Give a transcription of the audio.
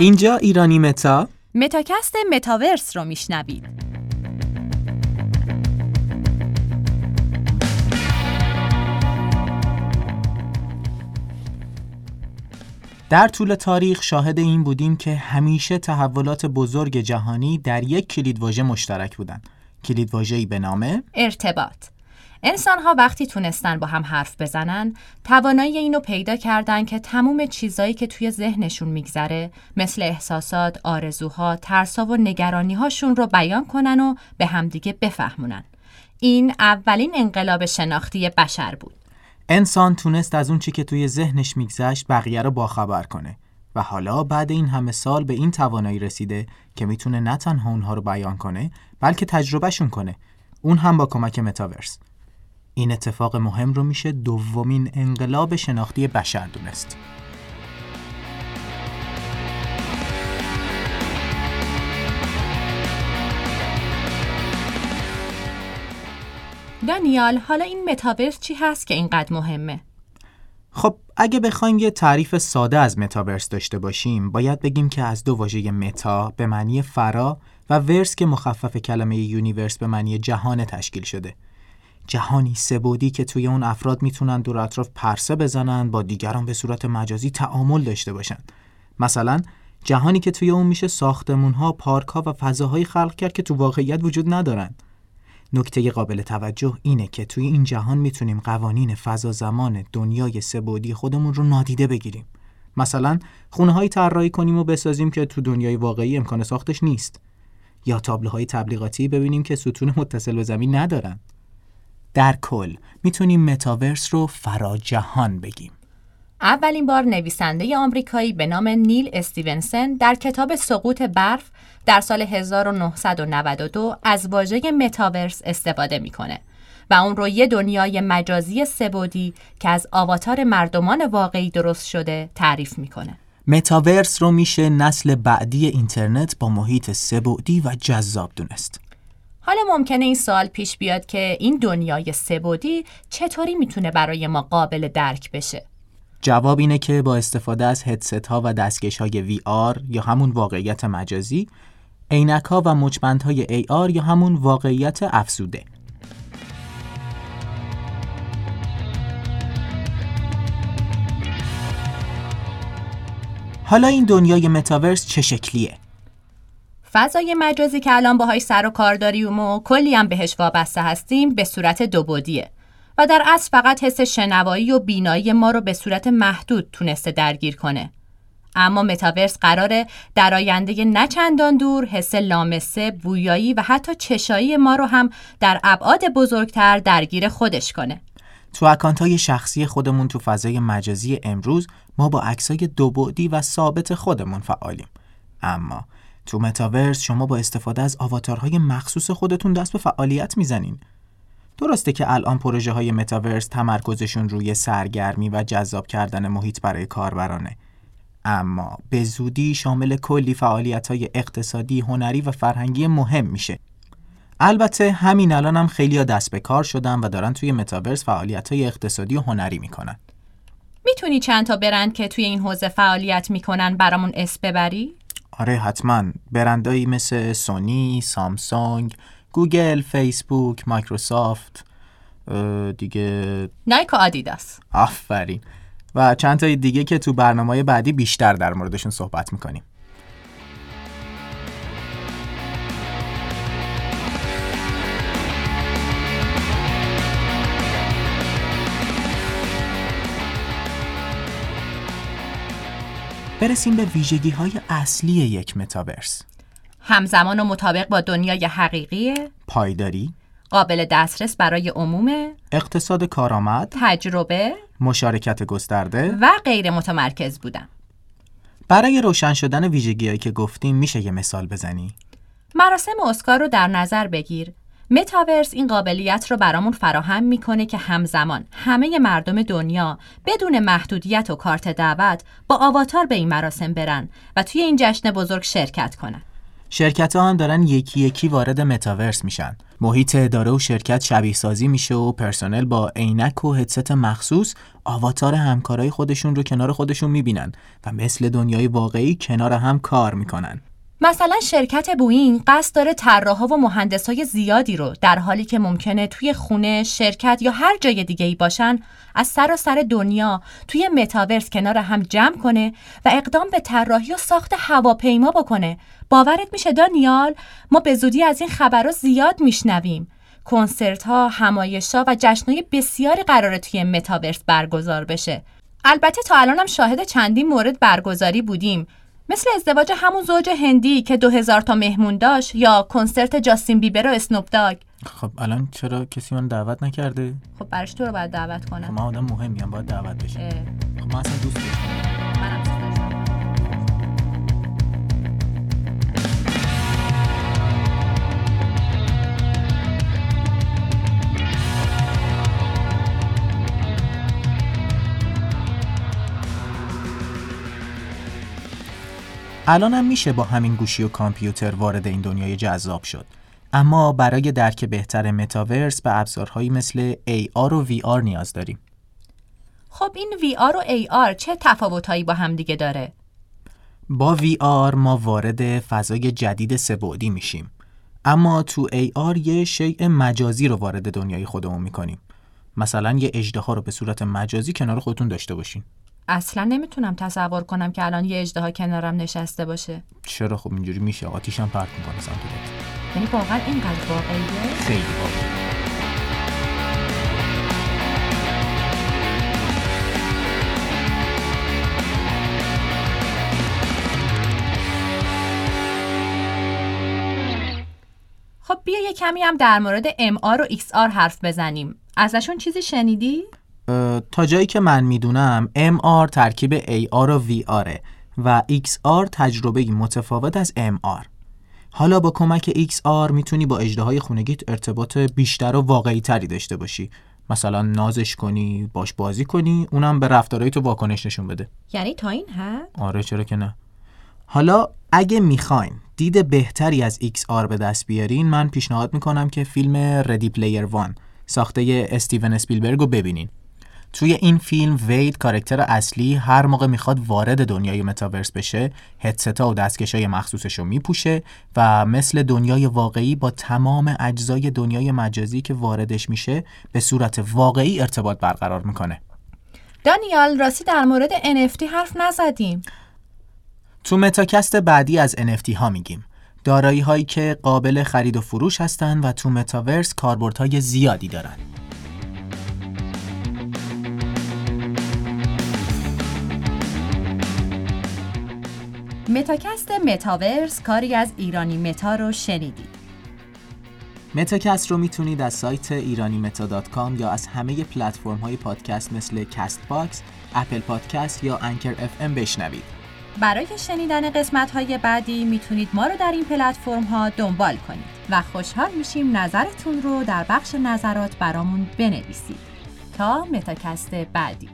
اینجا ایرانی متا؟ متاکست متاورس رو میشنوید. در طول تاریخ شاهد این بودیم که همیشه تحولات بزرگ جهانی در یک کلیدواژه مشترک بودند. کلیدواژه‌ای به نام ارتباط. انسان ها وقتی تونستن با هم حرف بزنن توانایی اینو پیدا کردن که تموم چیزایی که توی ذهنشون میگذره مثل احساسات، آرزوها، ترسا و نگرانی هاشون رو بیان کنن و به همدیگه بفهمونن. این اولین انقلاب شناختی بشر بود. انسان تونست از اون چی که توی ذهنش میگذشت بقیه رو باخبر کنه و حالا بعد این همه سال به این توانایی رسیده که می‌تونه نه تنها اونها رو بیان کنه بلکه تجربهشون کنه اون هم با کمک متاورس این اتفاق مهم رو میشه دومین انقلاب شناختی بشر دونست دانیال حالا این متاورس چی هست که اینقدر مهمه؟ خب اگه بخوایم یه تعریف ساده از متاورس داشته باشیم باید بگیم که از دو واژه متا به معنی فرا و ورس که مخفف کلمه یونیورس به معنی جهان تشکیل شده جهانی سبودی که توی اون افراد می‌تونن دور اطراف پرسه بزنن با دیگران به صورت مجازی تعامل داشته باشن. مثلا جهانی که توی اون میشه ساختمون ها، پارک ها و فضاهایی خلق کرد که تو واقعیت وجود ندارن. نکته قابل توجه اینه که توی این جهان می‌تونیم قوانین فضا زمان دنیای سبودی خودمون رو نادیده بگیریم. مثلا خونه های طراحی کنیم و بسازیم که تو دنیای واقعی امکان ساختش نیست. یا تابلوهای تبلیغاتی ببینیم که ستون متصل به زمین ندارن. در کل می‌تونیم متاورس رو فراجهان بگیم اولین بار نویسنده آمریکایی به نام نیل استیونسن در کتاب سقوط برف در سال 1992 از واژه متاورس استفاده می‌کنه و اون رو یه دنیای مجازی سبودی که از آواتار مردمان واقعی درست شده تعریف می‌کنه. متاورس رو میشه نسل بعدی اینترنت با محیط سبودی و جذاب دونست. حالا ممکنه این سوال پیش بیاد که این دنیای سبودی چطوری می‌تونه برای ما قابل درک بشه؟ جواب اینه که با استفاده از هدست ها و دستکش های VR یا همون واقعیت مجازی عینک ها و مچبند های AR یا همون واقعیت افزوده حالا این دنیای متاورس چه شکلیه؟ فضای مجازی که الان باهاش سر و کار داریم و کلی هم بهش وابسته هستیم به صورت دوبودیه و در اصل فقط حس شنوایی و بینایی ما رو به صورت محدود تونسته درگیر کنه. اما متاورس قراره در آینده نه چندان دور حس لامسه، بویایی و حتی چشایی ما رو هم در ابعاد بزرگتر درگیر خودش کنه. تو اکانت های شخصی خودمون تو فضای مجازی امروز ما با عکسای دوبعدی و ثابت خودمون فعالیم. اما تو متاورس شما با استفاده از آواتارهای مخصوص خودتون دست به فعالیت می‌زنین. درسته که الان پروژه های متاورس تمرکزشون روی سرگرمی و جذاب کردن محیط برای کاربرانه. اما به زودی شامل کلی فعالیت های اقتصادی، هنری و فرهنگی مهم میشه. البته همین الان هم خیلی دست به کار شدن و دارن توی متاورس فعالیت های اقتصادی و هنری می‌کنن. می‌تونی چند تا برند که توی این حوزه فعالیت می‌کنن برامون اسم ببری؟ آره حتما. برندایی مثل سونی، سامسونگ، گوگل، فیسبوک، مایکروسافت دیگه نایک و آدیداس. آفرین. و چند تای دیگه که تو برنامه بعدی بیشتر در موردشون صحبت می‌کنیم. برسیم به ویژگی های اصلی یک متاورس. همزمان و مطابق با دنیای حقیقی پایداری قابل دسترس برای عموم اقتصاد کارآمد تجربه مشارکت گسترده و غیر متمرکز بودن. برای روشن شدن ویژگیهایی که گفتیم میشه یه مثال بزنی؟ مراسم اسکار رو در نظر بگیر. متاورس این قابلیت رو برامون فراهم می‌کنه که همزمان همه مردم دنیا بدون محدودیت و کارت دعوت با آواتار به این مراسم برن و توی این جشن بزرگ شرکت کنن. شرکت ها هم دارن یکی یکی وارد متاورس میشن. محیط اداره و شرکت شبیه سازی میشه و پرسنل با عینک و هدست مخصوص آواتار همکارای خودشون رو کنار خودشون می‌بینن و مثل دنیای واقعی کنار هم کار می‌کنن. مثلا شرکت بوئینگ قصد داره طراحا و مهندسای زیادی رو در حالی که ممکنه توی خونه، شرکت یا هر جای دیگه ای باشن از سر دنیا توی متاورس کنار هم جمع کنه و اقدام به طراحی و ساخت هواپیما بکنه. باورت میشه دانیال ما به زودی از این خبرها زیاد میشنویم. کنسرت ها، همایش ها و جشنهای بسیاری قراره توی متاورس برگزار بشه. البته تا الانم شاهد چندین مورد برگزاری بودیم مثل ازدواج همون زوج هندی که دو هزار تا مهمون داشت یا کنسرت جاستین بیبر و اسنوپ داگ. خب الان چرا کسی من دعوت نکرده؟ خب برش تو رو باید دعوت کنم. خب من آدم مهمیم باید دعوت بشه خب من اصلا دوست منم الان هم میشه با همین گوشی و کامپیوتر وارد این دنیای جذاب شد. اما برای درک بهتر متاورس به ابزارهایی مثل AR و VR نیاز داریم. خب این VR و AR چه تفاوتهایی با هم دیگه داره؟ با VR ما وارد فضای جدید سبعدی میشیم. اما تو AR یه شیء مجازی رو وارد دنیای خودمون می‌کنیم. مثلا یه اجده رو به صورت مجازی کنار خودتون داشته باشین. اصلا نمی‌تونم تصور کنم که الان یه اجده کنارم نشسته باشه. چرا خب اینجوری میشه؟ آتیشم پرت می‌کنه سمت یعنی واقعا اینقدر واقعیه؟ خیلی واقعیه خب بیا یه کمی هم در مورد MR و XR حرف بزنیم. ازشون چیزی شنیدی؟ تا جایی که من می‌دونم MR ترکیب AR و VR و XR تجربه متفاوت از MR حالا با کمک XR می‌تونی با اجده های خونگیت ارتباط بیشتر و واقعی تری داشته باشی. مثلا نازش کنی باش بازی کنی اونم به رفتارهای تو واکنش نشون بده. یعنی تا این ها؟ آره چرا که نه. حالا اگه می‌خواین دید بهتری از XR به دست بیارین من پیشنهاد می‌کنم که فیلم ردی پلیر وان ساخته استیون اسپیلبرگ رو ببینین. توی این فیلم وید کارکتر اصلی هر موقع می‌خواد وارد دنیای متاورس بشه هدستا و دستکشای مخصوصش رو میپوشه و مثل دنیای واقعی با تمام اجزای دنیای مجازی که واردش میشه به صورت واقعی ارتباط برقرار می‌کنه. دانیال راستی در مورد NFT حرف نزدیم. تو متاکست بعدی از NFT ها میگیم. دارایی هایی که قابل خرید و فروش هستن و تو متاورس کاربردهای زیادی دارن. متاکست متاورس کاری از ایرانی متا رو شنیدید. متاکست رو می‌تونید از سایت ایرانی متا یا از همه پلتفرم های پادکست مثل کست باکس، اپل پادکست یا انکر اف ام بشنوید. برای شنیدن قسمت های بعدی می‌تونید ما رو در این پلتفرم ها دنبال کنید و خوشحال میشیم نظرتون رو در بخش نظرات برامون بنویسید. تا متاکست بعدی